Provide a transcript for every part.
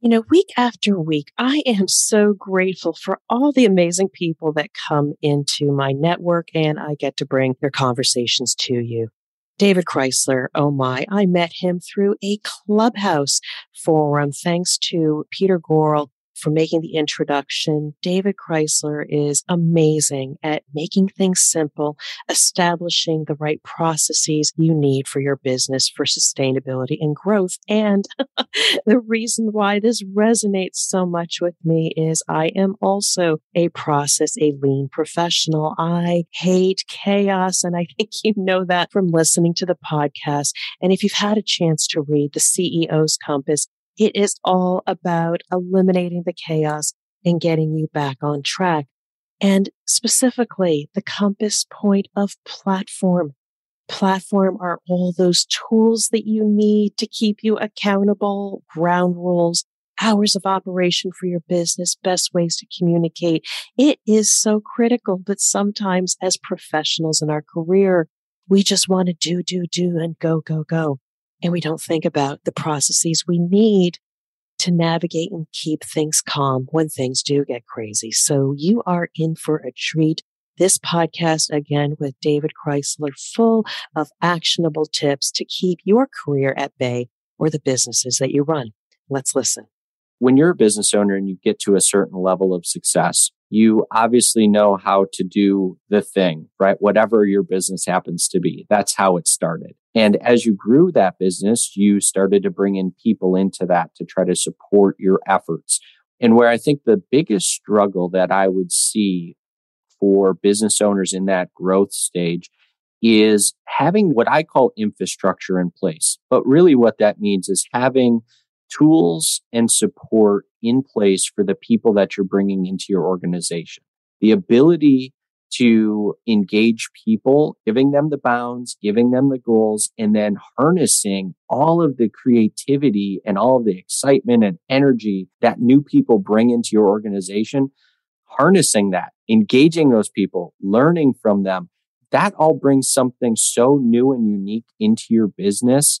You know, week after week, I am so grateful for all the amazing people that come into my network and I get to bring their conversations to you. David Crysler, oh my, I met him through a clubhouse forum thanks to Peter Gorel for making the introduction. David Crysler is amazing at making things simple, establishing the right processes you need for your business for sustainability and growth. And the reason why this resonates so much with me is I am also a process, a lean professional. I hate chaos. And I think you know that from listening to the podcast. And if you've had a chance to read the CEO's Compass, it is all about eliminating the chaos and getting you back on track. And specifically, the compass point of platform. Platform are all those tools that you need to keep you accountable, ground rules, hours of operation for your business, best ways to communicate. It is so critical, but sometimes as professionals in our career, we just want to do, do, do and go, go, go and we don't think about the processes we need to navigate and keep things calm when things do get crazy. So you are in for a treat. This podcast again with David Crysler, full of actionable tips to keep your career at bay or the businesses that you run. Let's listen. When you're a business owner and you get to a certain level of success, you obviously know how to do the thing, right? Whatever your business happens to be. That's how it started. And as you grew that business, you started to bring in people into that to try to support your efforts. And where I think the biggest struggle that I would see for business owners in that growth stage is having what I call infrastructure in place. But really what that means is having tools and support in place for the people that you're bringing into your organization. The ability to engage people, giving them the bounds, giving them the goals, and then harnessing all of the creativity and all of the excitement and energy that new people bring into your organization, harnessing that, engaging those people, learning from them. That all brings something so new and unique into your business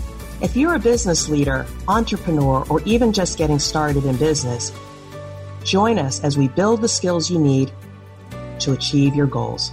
If you're a business leader, entrepreneur, or even just getting started in business, join us as we build the skills you need to achieve your goals.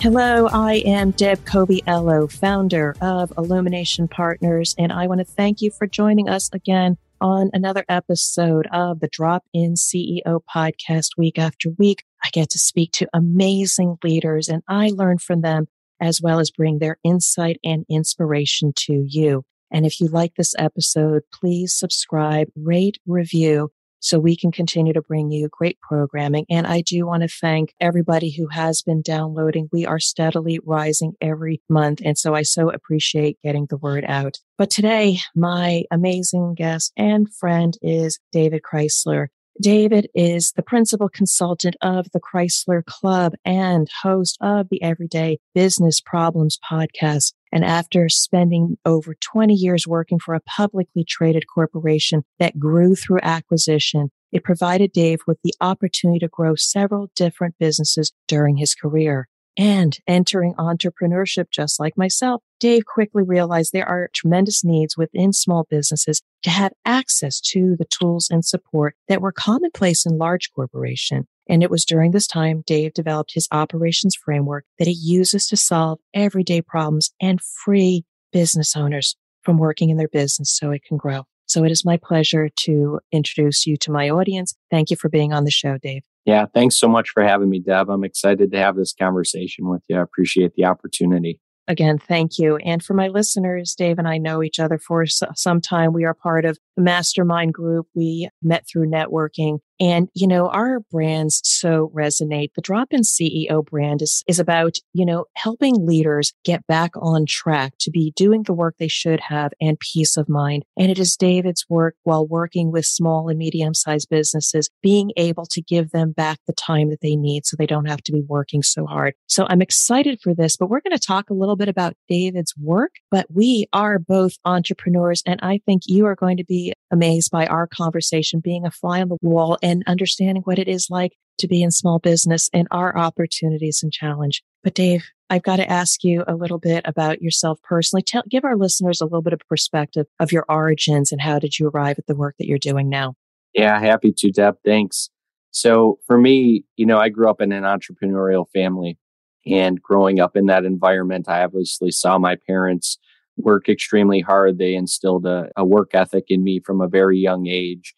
Hello, I am Deb Coviello, founder of Illumination Partners, and I want to thank you for joining us again on another episode of the Drop In CEO podcast week after week. I get to speak to amazing leaders and I learn from them as well as bring their insight and inspiration to you. And if you like this episode, please subscribe, rate, review so we can continue to bring you great programming. And I do want to thank everybody who has been downloading. We are steadily rising every month. And so I so appreciate getting the word out. But today, my amazing guest and friend is David Crysler. David is the principal consultant of the Crysler Club and host of the Everyday Business Problems podcast. And after spending over 20 years working for a publicly traded corporation that grew through acquisition, it provided Dave with the opportunity to grow several different businesses during his career and entering entrepreneurship just like myself, Dave quickly realized there are tremendous needs within small businesses to have access to the tools and support that were commonplace in large corporation. And it was during this time Dave developed his operations framework that he uses to solve everyday problems and free business owners from working in their business so it can grow. So it is my pleasure to introduce you to my audience. Thank you for being on the show, Dave. Yeah, thanks so much for having me, Deb. I'm excited to have this conversation with you. I appreciate the opportunity. Again, thank you. And for my listeners, Dave and I know each other for some time. We are part of the mastermind group. We met through networking And, you know, our brands so resonate. The Drop In CEO brand is, is about, you know, helping leaders get back on track to be doing the work they should have and peace of mind. And it is David's work while working with small and medium sized businesses, being able to give them back the time that they need so they don't have to be working so hard. So I'm excited for this, but we're going to talk a little bit about David's work, but we are both entrepreneurs and I think you are going to be amazed by our conversation being a fly on the wall and understanding what it is like to be in small business and our opportunities and challenge. But Dave, I've got to ask you a little bit about yourself personally. Tell, give our listeners a little bit of perspective of your origins and how did you arrive at the work that you're doing now? Yeah, happy to, Deb. Thanks. So for me, you know, I grew up in an entrepreneurial family and growing up in that environment, I obviously saw my parents work extremely hard. They instilled a, a work ethic in me from a very young age.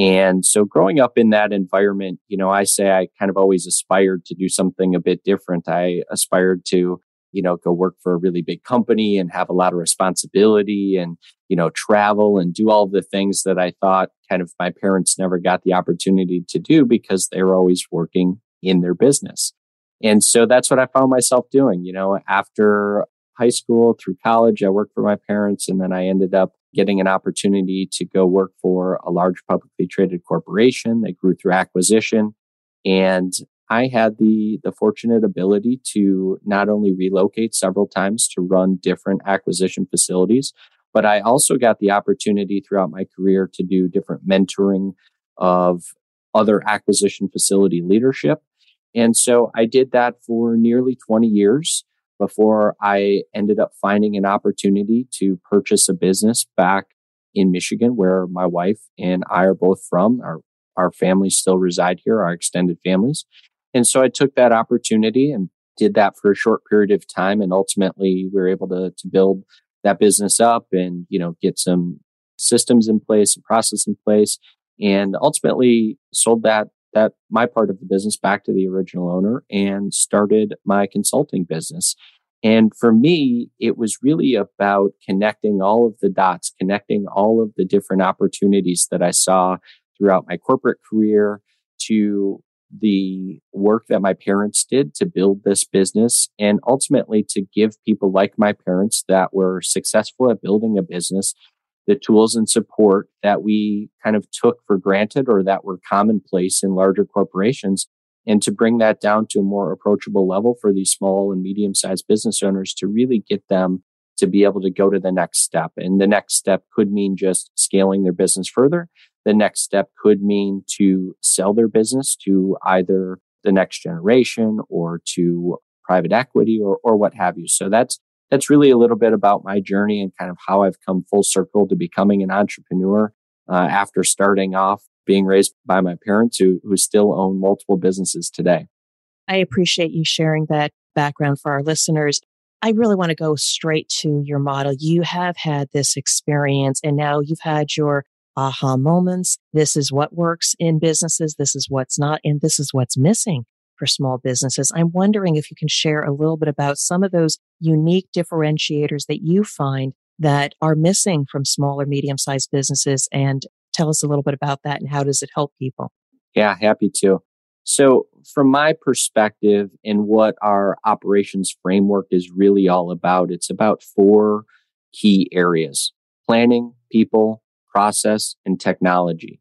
And so growing up in that environment, you know, I say I kind of always aspired to do something a bit different. I aspired to, you know, go work for a really big company and have a lot of responsibility and, you know, travel and do all the things that I thought kind of my parents never got the opportunity to do because they were always working in their business. And so that's what I found myself doing. You know, after high school through college, I worked for my parents and then I ended up getting an opportunity to go work for a large publicly traded corporation. that grew through acquisition. And I had the, the fortunate ability to not only relocate several times to run different acquisition facilities, but I also got the opportunity throughout my career to do different mentoring of other acquisition facility leadership. And so I did that for nearly 20 years before I ended up finding an opportunity to purchase a business back in Michigan, where my wife and I are both from. Our, our families still reside here, our extended families. And so I took that opportunity and did that for a short period of time. And ultimately we were able to, to build that business up and, you know, get some systems in place, and process in place, and ultimately sold that that my part of the business back to the original owner and started my consulting business. And for me, it was really about connecting all of the dots, connecting all of the different opportunities that I saw throughout my corporate career to the work that my parents did to build this business and ultimately to give people like my parents that were successful at building a business the tools and support that we kind of took for granted or that were commonplace in larger corporations and to bring that down to a more approachable level for these small and medium sized business owners to really get them to be able to go to the next step. And the next step could mean just scaling their business further. The next step could mean to sell their business to either the next generation or to private equity or, or what have you. So that's that's really a little bit about my journey and kind of how I've come full circle to becoming an entrepreneur uh, after starting off being raised by my parents who, who still own multiple businesses today. I appreciate you sharing that background for our listeners. I really want to go straight to your model. You have had this experience and now you've had your aha moments. This is what works in businesses. This is what's not. And this is what's missing for small businesses. I'm wondering if you can share a little bit about some of those unique differentiators that you find that are missing from small or medium sized businesses and tell us a little bit about that and how does it help people? Yeah, happy to. So, from my perspective, and what our operations framework is really all about, it's about four key areas planning, people, process, and technology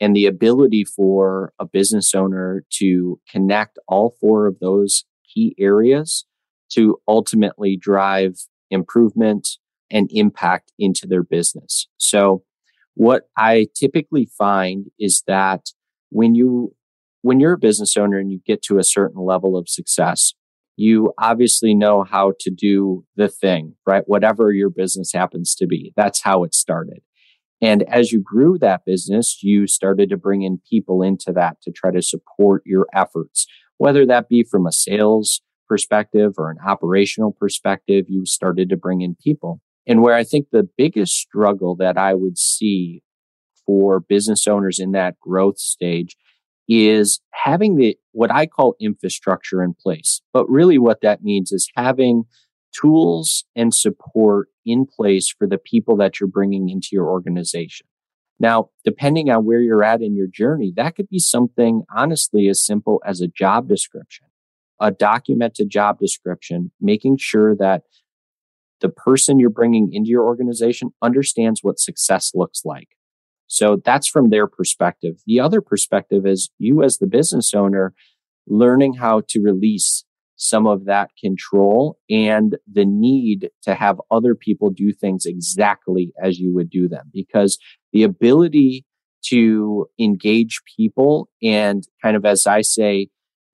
and the ability for a business owner to connect all four of those key areas to ultimately drive improvement and impact into their business. So what I typically find is that when you when you're a business owner and you get to a certain level of success, you obviously know how to do the thing, right? Whatever your business happens to be. That's how it started. And as you grew that business, you started to bring in people into that to try to support your efforts, whether that be from a sales perspective or an operational perspective, you started to bring in people. And where I think the biggest struggle that I would see for business owners in that growth stage is having the what I call infrastructure in place. But really what that means is having tools and support in place for the people that you're bringing into your organization. Now, depending on where you're at in your journey, that could be something honestly as simple as a job description, a documented job description, making sure that the person you're bringing into your organization understands what success looks like. So that's from their perspective. The other perspective is you as the business owner learning how to release some of that control and the need to have other people do things exactly as you would do them. Because the ability to engage people and kind of, as I say,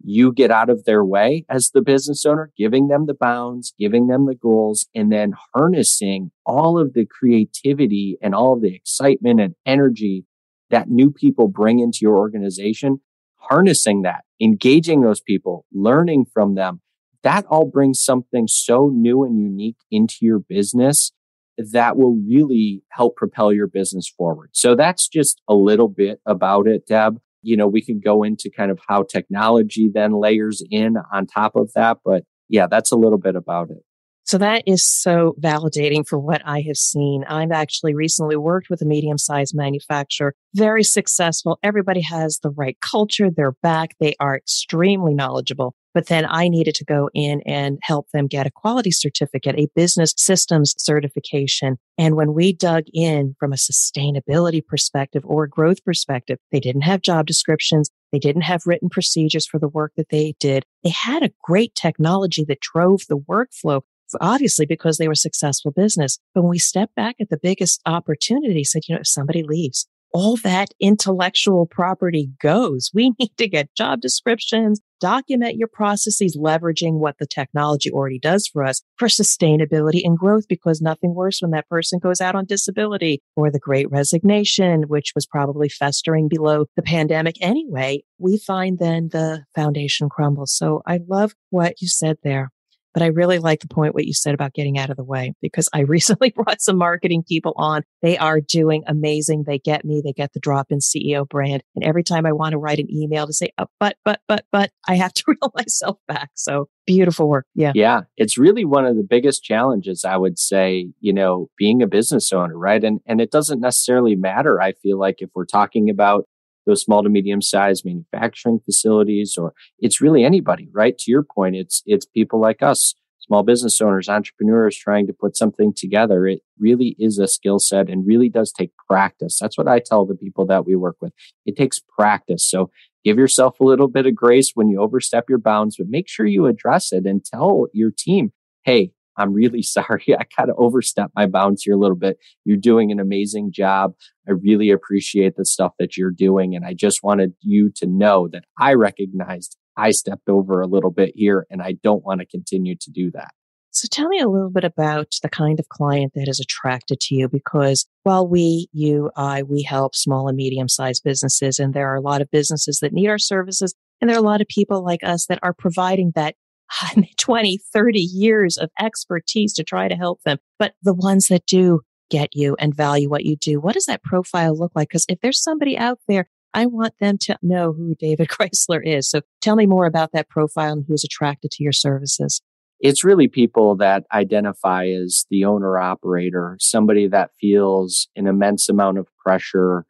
you get out of their way as the business owner, giving them the bounds, giving them the goals, and then harnessing all of the creativity and all of the excitement and energy that new people bring into your organization, harnessing that, engaging those people, learning from them. That all brings something so new and unique into your business that will really help propel your business forward. So that's just a little bit about it, Deb. You know, we can go into kind of how technology then layers in on top of that. But yeah, that's a little bit about it. So that is so validating for what I have seen. I've actually recently worked with a medium sized manufacturer, very successful. Everybody has the right culture. They're back. They are extremely knowledgeable. But then I needed to go in and help them get a quality certificate, a business systems certification. And when we dug in from a sustainability perspective or growth perspective, they didn't have job descriptions. They didn't have written procedures for the work that they did. They had a great technology that drove the workflow, obviously because they were successful business. But when we stepped back at the biggest opportunity, said, you know, if somebody leaves, all that intellectual property goes. We need to get job descriptions, document your processes, leveraging what the technology already does for us for sustainability and growth, because nothing worse when that person goes out on disability or the great resignation, which was probably festering below the pandemic anyway. We find then the foundation crumbles. So I love what you said there. But I really like the point what you said about getting out of the way because I recently brought some marketing people on. They are doing amazing. They get me. They get the drop in CEO brand. And every time I want to write an email to say, oh, but, but, but, but I have to reel myself back. So beautiful work. Yeah. Yeah. It's really one of the biggest challenges, I would say, you know, being a business owner, right? And, and it doesn't necessarily matter. I feel like if we're talking about those small to medium sized manufacturing facilities, or it's really anybody, right? To your point, it's, it's people like us, small business owners, entrepreneurs trying to put something together. It really is a skill set and really does take practice. That's what I tell the people that we work with. It takes practice. So give yourself a little bit of grace when you overstep your bounds, but make sure you address it and tell your team, Hey, I'm really sorry. I kind of overstepped my bounds here a little bit. You're doing an amazing job. I really appreciate the stuff that you're doing. And I just wanted you to know that I recognized I stepped over a little bit here and I don't want to continue to do that. So tell me a little bit about the kind of client that is attracted to you because while we, you, I, we help small and medium sized businesses and there are a lot of businesses that need our services and there are a lot of people like us that are providing that 20, 30 years of expertise to try to help them. But the ones that do get you and value what you do, what does that profile look like? Because if there's somebody out there, I want them to know who David Crysler is. So tell me more about that profile and who's attracted to your services. It's really people that identify as the owner operator, somebody that feels an immense amount of pressure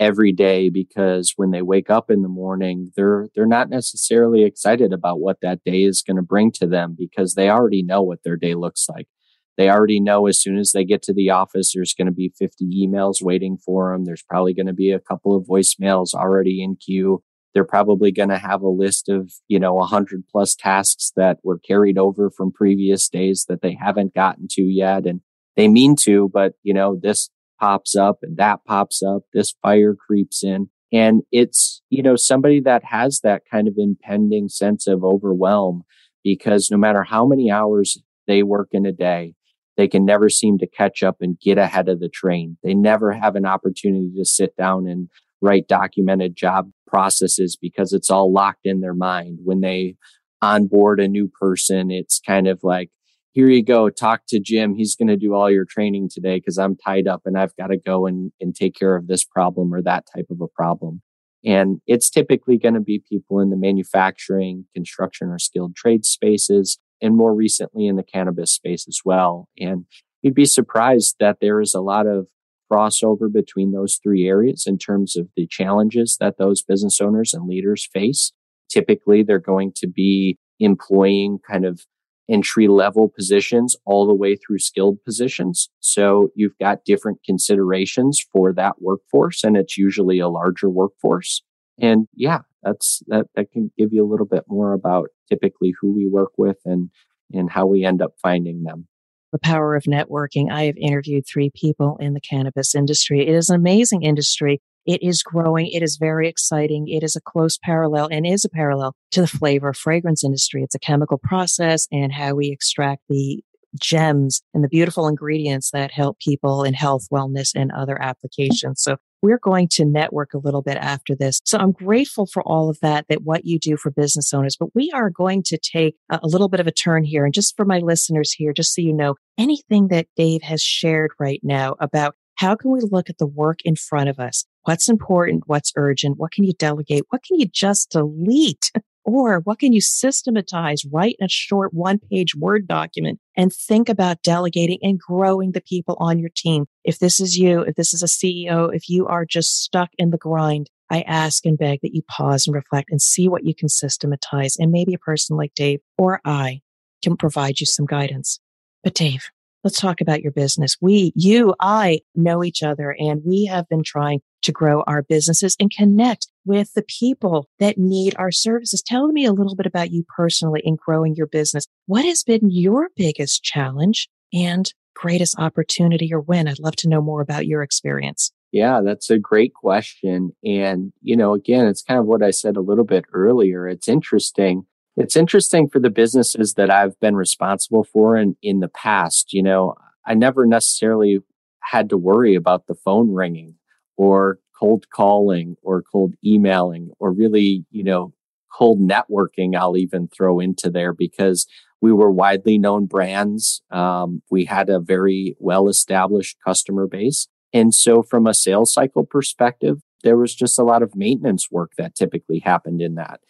every day because when they wake up in the morning they're they're not necessarily excited about what that day is going to bring to them because they already know what their day looks like. They already know as soon as they get to the office there's going to be 50 emails waiting for them there's probably going to be a couple of voicemails already in queue. They're probably going to have a list of you know 100 plus tasks that were carried over from previous days that they haven't gotten to yet and they mean to but you know this pops up and that pops up. This fire creeps in. And it's, you know, somebody that has that kind of impending sense of overwhelm because no matter how many hours they work in a day, they can never seem to catch up and get ahead of the train. They never have an opportunity to sit down and write documented job processes because it's all locked in their mind. When they onboard a new person, it's kind of like, here you go, talk to Jim. He's going to do all your training today because I'm tied up and I've got to go and, and take care of this problem or that type of a problem. And it's typically going to be people in the manufacturing, construction, or skilled trade spaces, and more recently in the cannabis space as well. And you'd be surprised that there is a lot of crossover between those three areas in terms of the challenges that those business owners and leaders face. Typically, they're going to be employing kind of entry level positions all the way through skilled positions. So you've got different considerations for that workforce and it's usually a larger workforce. And yeah, that's that that can give you a little bit more about typically who we work with and and how we end up finding them the power of networking. I have interviewed three people in the cannabis industry. It is an amazing industry. It is growing. It is very exciting. It is a close parallel and is a parallel to the flavor fragrance industry. It's a chemical process and how we extract the gems and the beautiful ingredients that help people in health, wellness, and other applications. So we're going to network a little bit after this. So I'm grateful for all of that, that what you do for business owners, but we are going to take a, little bit of a turn here. And just for my listeners here, just so you know, anything that Dave has shared right now about how can we look at the work in front of us? What's important? What's urgent? What can you delegate? What can you just delete? Or what can you systematize, write in a short one page Word document and think about delegating and growing the people on your team? If this is you, if this is a CEO, if you are just stuck in the grind, I ask and beg that you pause and reflect and see what you can systematize. And maybe a person like Dave or I can provide you some guidance. But Dave, let's talk about your business. We, you, I know each other and we have been trying to grow our businesses and connect with the people that need our services. Tell me a little bit about you personally in growing your business. What has been your biggest challenge and greatest opportunity or win? I'd love to know more about your experience. Yeah, that's a great question. And, you know, again, it's kind of what I said a little bit earlier. It's interesting it's interesting for the businesses that I've been responsible for in, in the past. You know, I never necessarily had to worry about the phone ringing or cold calling or cold emailing or really, you know, cold networking. I'll even throw into there because we were widely known brands. Um, we had a very well established customer base. And so from a sales cycle perspective, there was just a lot of maintenance work that typically happened in that.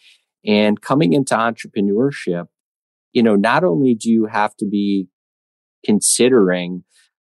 And coming into entrepreneurship, you know, not only do you have to be considering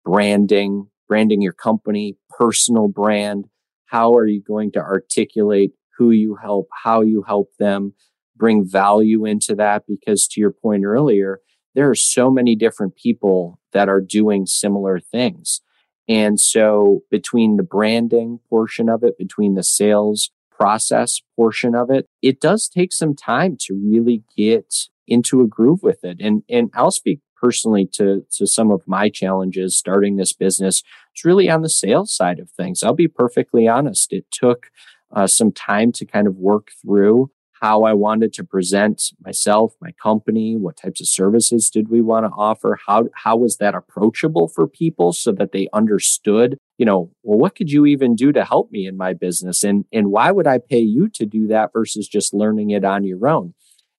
branding, branding your company, personal brand, how are you going to articulate who you help, how you help them, bring value into that? Because to your point earlier, there are so many different people that are doing similar things. And so between the branding portion of it, between the sales process portion of it, it does take some time to really get into a groove with it. And, and I'll speak personally to, to some of my challenges starting this business. It's really on the sales side of things. I'll be perfectly honest. It took uh, some time to kind of work through how I wanted to present myself, my company, what types of services did we want to offer, how how was that approachable for people so that they understood, you know, well what could you even do to help me in my business and and why would I pay you to do that versus just learning it on your own?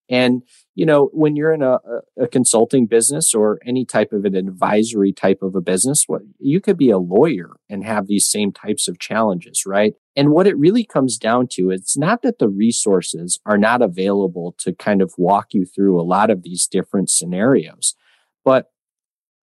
And, you know, when you're in a, a consulting business or any type of an advisory type of a business, what you could be a lawyer and have these same types of challenges, right? And what it really comes down to, it's not that the resources are not available to kind of walk you through a lot of these different scenarios. But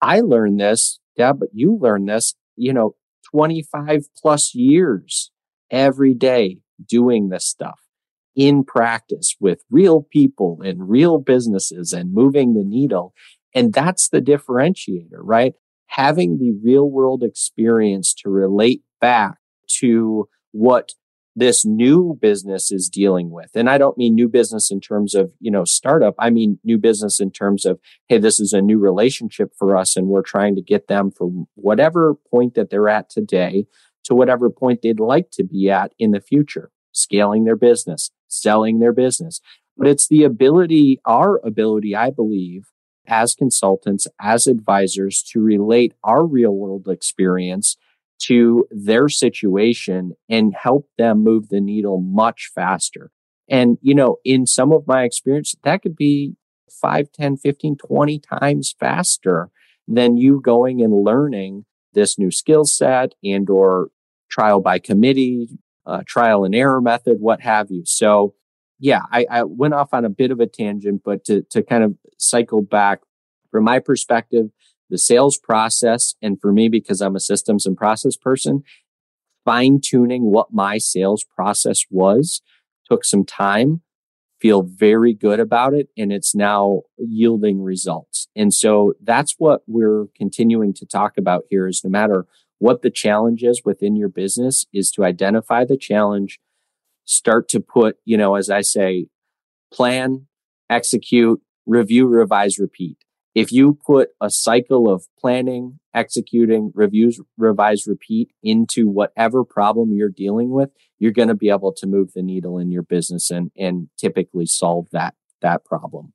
I learned this, yeah, but you learned this, you know, 25 plus years every day doing this stuff in practice with real people and real businesses and moving the needle. And that's the differentiator, right? Having the real world experience to relate back to what this new business is dealing with. And I don't mean new business in terms of, you know, startup. I mean new business in terms of, hey, this is a new relationship for us and we're trying to get them from whatever point that they're at today to whatever point they'd like to be at in the future, scaling their business, selling their business. But it's the ability, our ability, I believe, as consultants, as advisors to relate our real world experience to their situation and help them move the needle much faster. And, you know, in some of my experience, that could be 5, 10, 15, 20 times faster than you going and learning this new skill set and or trial by committee, uh, trial and error method, what have you. So yeah, I, I went off on a bit of a tangent, but to, to kind of cycle back from my perspective, the sales process. And for me, because I'm a systems and process person, fine tuning what my sales process was took some time, feel very good about it, and it's now yielding results. And so that's what we're continuing to talk about here is no matter what the challenge is within your business is to identify the challenge, start to put, you know, as I say, plan, execute, review, revise, repeat. If you put a cycle of planning, executing, reviews, revise, repeat into whatever problem you're dealing with, you're going to be able to move the needle in your business and, and typically solve that, that problem.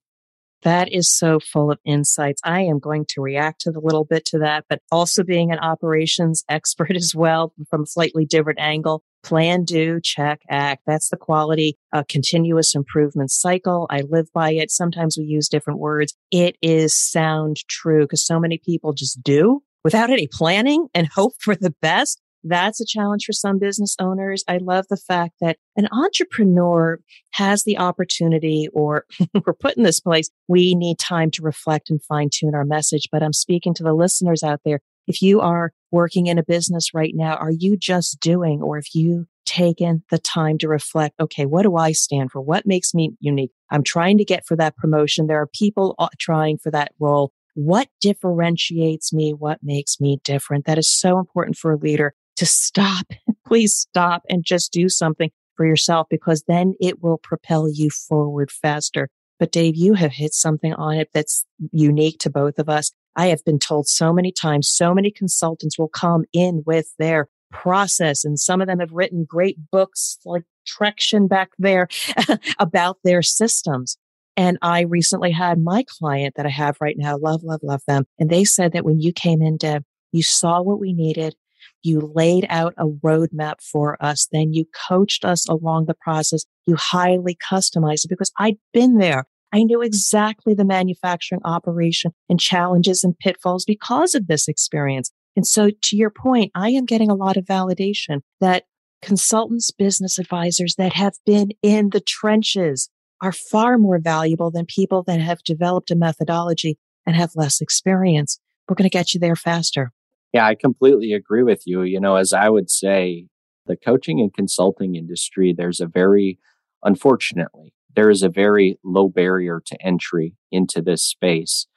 That is so full of insights. I am going to react to the little bit to that, but also being an operations expert as well from a slightly different angle. Plan, do, check, act. That's the quality, uh, continuous improvement cycle. I live by it. Sometimes we use different words. It is sound true because so many people just do without any planning and hope for the best. That's a challenge for some business owners. I love the fact that an entrepreneur has the opportunity or we're put in this place. We need time to reflect and fine tune our message. But I'm speaking to the listeners out there. If you are working in a business right now, are you just doing or have you taken the time to reflect? Okay, what do I stand for? What makes me unique? I'm trying to get for that promotion. There are people uh, trying for that role. What differentiates me? What makes me different? That is so important for a leader to stop. Please stop and just do something for yourself because then it will propel you forward faster. But Dave, you have hit something on it that's unique to both of us. I have been told so many times, so many consultants will come in with their process and some of them have written great books like Traction back there about their systems. And I recently had my client that I have right now, love, love, love them. And they said that when you came in, Deb, you saw what we needed. You laid out a roadmap for us. Then you coached us along the process. You highly customized it because I'd been there. I knew exactly the manufacturing operation and challenges and pitfalls because of this experience. And so to your point, I am getting a lot of validation that consultants, business advisors that have been in the trenches are far more valuable than people that have developed a methodology and have less experience. We're going to get you there faster. Yeah, I completely agree with you. You know, as I would say, the coaching and consulting industry, there's a very, unfortunately, there is a very low barrier to entry into this space.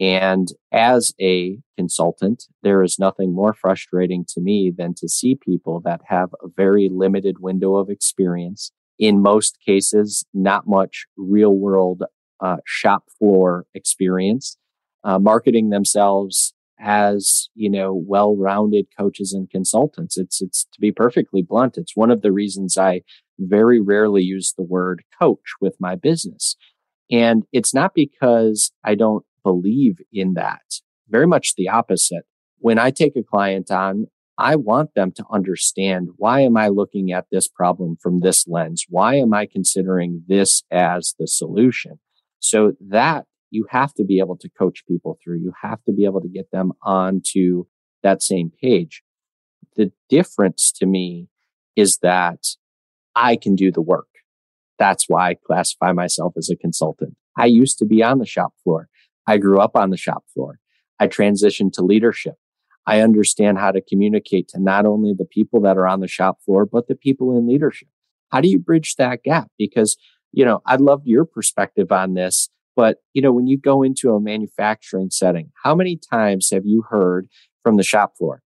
And as a consultant, there is nothing more frustrating to me than to see people that have a very limited window of experience. In most cases, not much real world uh, shop floor experience, uh, marketing themselves as you know well-rounded coaches and consultants. It's it's to be perfectly blunt it's one of the reasons i very rarely use the word coach with my business. And it's not because i don't believe in that. Very much the opposite. When i take a client on i want them to understand why am i looking at this problem from this lens? Why am i considering this as the solution? So that you have to be able to coach people through. You have to be able to get them onto that same page. The difference to me is that I can do the work. That's why I classify myself as a consultant. I used to be on the shop floor. I grew up on the shop floor. I transitioned to leadership. I understand how to communicate to not only the people that are on the shop floor, but the people in leadership. How do you bridge that gap? Because, you know, I'd love your perspective on this. But, you know, when you go into a manufacturing setting, how many times have you heard from the shop floor?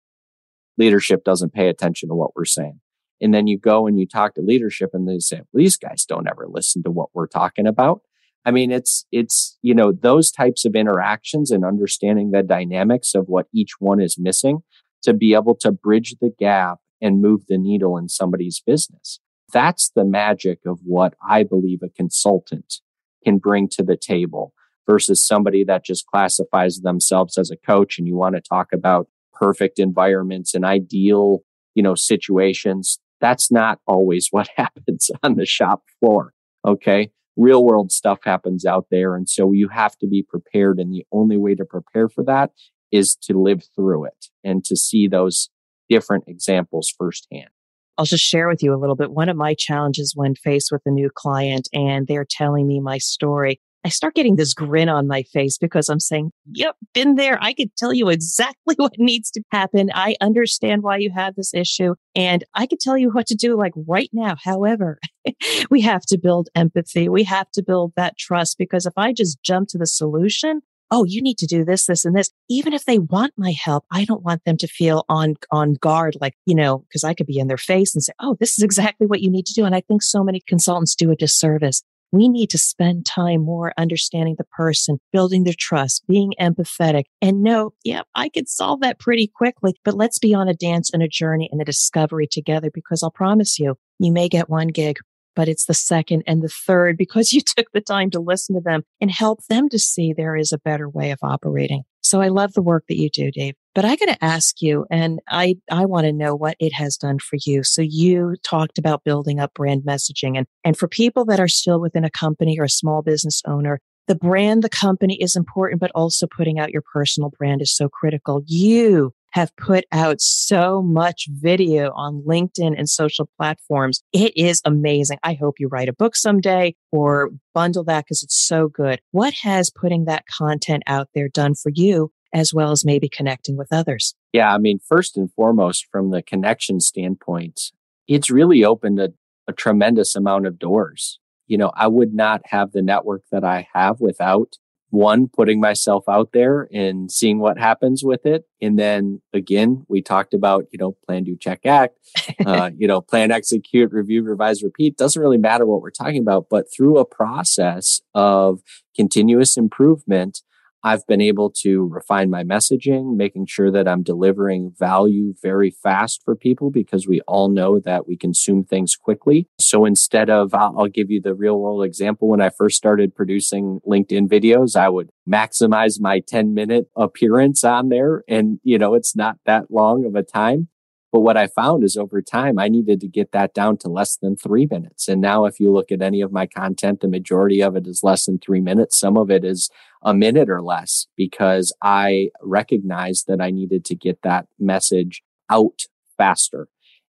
Leadership doesn't pay attention to what we're saying. And then you go and you talk to leadership and they say, well, these guys don't ever listen to what we're talking about. I mean, it's, it's, you know, those types of interactions and understanding the dynamics of what each one is missing to be able to bridge the gap and move the needle in somebody's business. That's the magic of what I believe a consultant can bring to the table versus somebody that just classifies themselves as a coach and you want to talk about perfect environments and ideal, you know, situations. That's not always what happens on the shop floor. Okay. Real world stuff happens out there. And so you have to be prepared. And the only way to prepare for that is to live through it and to see those different examples firsthand. I'll just share with you a little bit. One of my challenges when faced with a new client and they're telling me my story, I start getting this grin on my face because I'm saying, yep, been there. I could tell you exactly what needs to happen. I understand why you have this issue and I could tell you what to do like right now. However, we have to build empathy. We have to build that trust because if I just jump to the solution, oh, you need to do this, this, and this. Even if they want my help, I don't want them to feel on, on guard, like, you know, because I could be in their face and say, oh, this is exactly what you need to do. And I think so many consultants do a disservice. We need to spend time more understanding the person, building their trust, being empathetic and know, yeah, I could solve that pretty quickly, but let's be on a dance and a journey and a discovery together because I'll promise you, you may get one gig, but it's the second and the third because you took the time to listen to them and help them to see there is a better way of operating. So I love the work that you do, Dave. But I got to ask you, and I, I want to know what it has done for you. So you talked about building up brand messaging and, and for people that are still within a company or a small business owner, the brand, the company is important, but also putting out your personal brand is so critical. You have put out so much video on LinkedIn and social platforms. It is amazing. I hope you write a book someday or bundle that because it's so good. What has putting that content out there done for you as well as maybe connecting with others? Yeah, I mean, first and foremost, from the connection standpoint, it's really opened a, a tremendous amount of doors. You know, I would not have the network that I have without one, putting myself out there and seeing what happens with it. And then again, we talked about, you know, plan, do, check, act, uh, you know, plan, execute, review, revise, repeat. Doesn't really matter what we're talking about, but through a process of continuous improvement, I've been able to refine my messaging, making sure that I'm delivering value very fast for people because we all know that we consume things quickly. So instead of, I'll, give you the real world example. When I first started producing LinkedIn videos, I would maximize my 10 minute appearance on there. And, you know, it's not that long of a time. But what I found is over time, I needed to get that down to less than three minutes. And now, if you look at any of my content, the majority of it is less than three minutes. Some of it is a minute or less because I recognized that I needed to get that message out faster.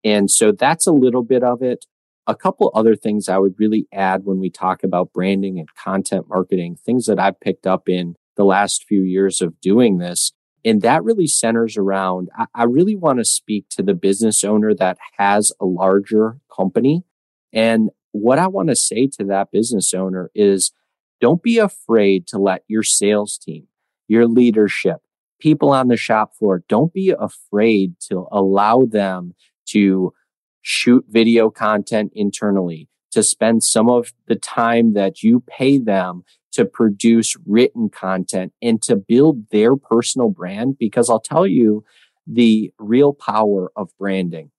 And so that's a little bit of it. A couple other things I would really add when we talk about branding and content marketing, things that I've picked up in the last few years of doing this and that really centers around, I, I really want to speak to the business owner that has a larger company. And what I want to say to that business owner is don't be afraid to let your sales team, your leadership, people on the shop floor, don't be afraid to allow them to shoot video content internally, to spend some of the time that you pay them to produce written content and to build their personal brand. Because I'll tell you the real power of branding.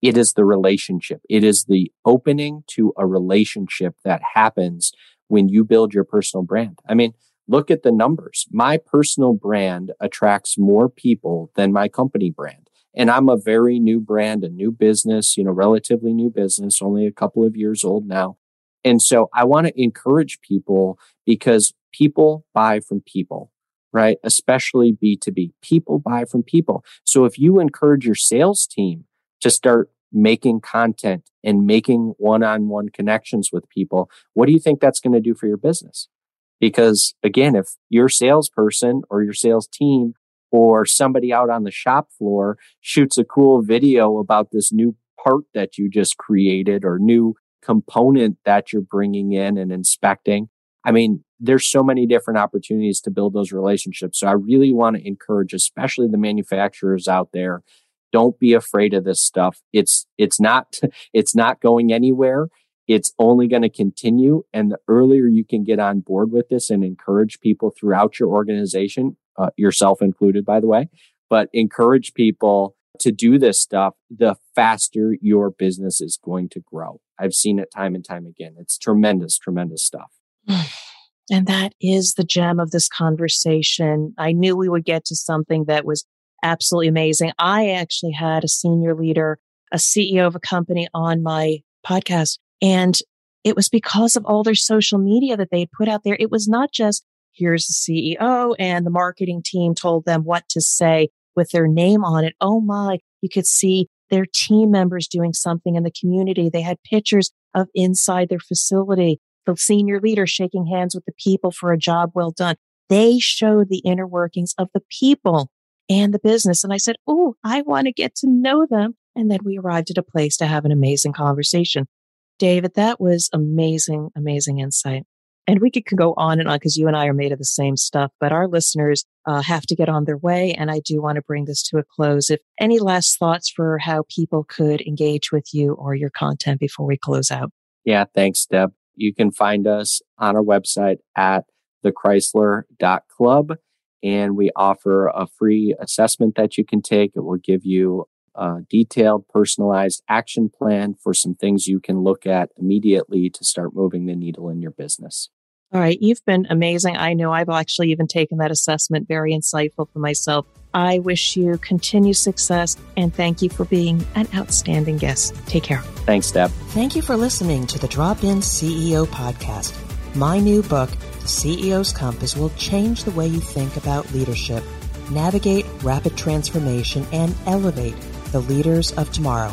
It is the relationship. It is the opening to a relationship that happens when you build your personal brand. I mean, look at the numbers. My personal brand attracts more people than my company brand. And I'm a very new brand, a new business, you know, relatively new business, only a couple of years old now. And so I want to encourage people because people buy from people, right? Especially B2B. People buy from people. So if you encourage your sales team to start making content and making one on one connections with people, what do you think that's going to do for your business? Because again, if your salesperson or your sales team or somebody out on the shop floor shoots a cool video about this new part that you just created or new component that you're bringing in and inspecting. I mean, there's so many different opportunities to build those relationships. So I really want to encourage, especially the manufacturers out there, don't be afraid of this stuff. It's, it's not, it's not going anywhere. It's only going to continue. And the earlier you can get on board with this and encourage people throughout your organization, uh, yourself included, by the way, but encourage people to do this stuff, the faster your business is going to grow. I've seen it time and time again. It's tremendous, tremendous stuff. And that is the gem of this conversation. I knew we would get to something that was absolutely amazing. I actually had a senior leader, a CEO of a company on my podcast, and it was because of all their social media that they had put out there. It was not just here's the CEO and the marketing team told them what to say with their name on it. Oh my, you could see their team members doing something in the community. They had pictures of inside their facility. the senior leader shaking hands with the people for a job well done. They show the inner workings of the people and the business. And I said, Oh, I want to get to know them. And then we arrived at a place to have an amazing conversation. David, that was amazing, amazing insight. And we could go on and on because you and I are made of the same stuff, but our listeners uh, have to get on their way. And I do want to bring this to a close. If any last thoughts for how people could engage with you or your content before we close out? Yeah, thanks, Deb. You can find us on our website at thecrysler.club. And we offer a free assessment that you can take. It will give you a detailed, personalized action plan for some things you can look at immediately to start moving the needle in your business. All right. You've been amazing. I know I've actually even taken that assessment, very insightful for myself. I wish you continued success and thank you for being an outstanding guest. Take care. Thanks, Deb. Thank you for listening to the Drop In CEO podcast. My new book, CEO's Compass will change the way you think about leadership, navigate rapid transformation, and elevate the leaders of tomorrow.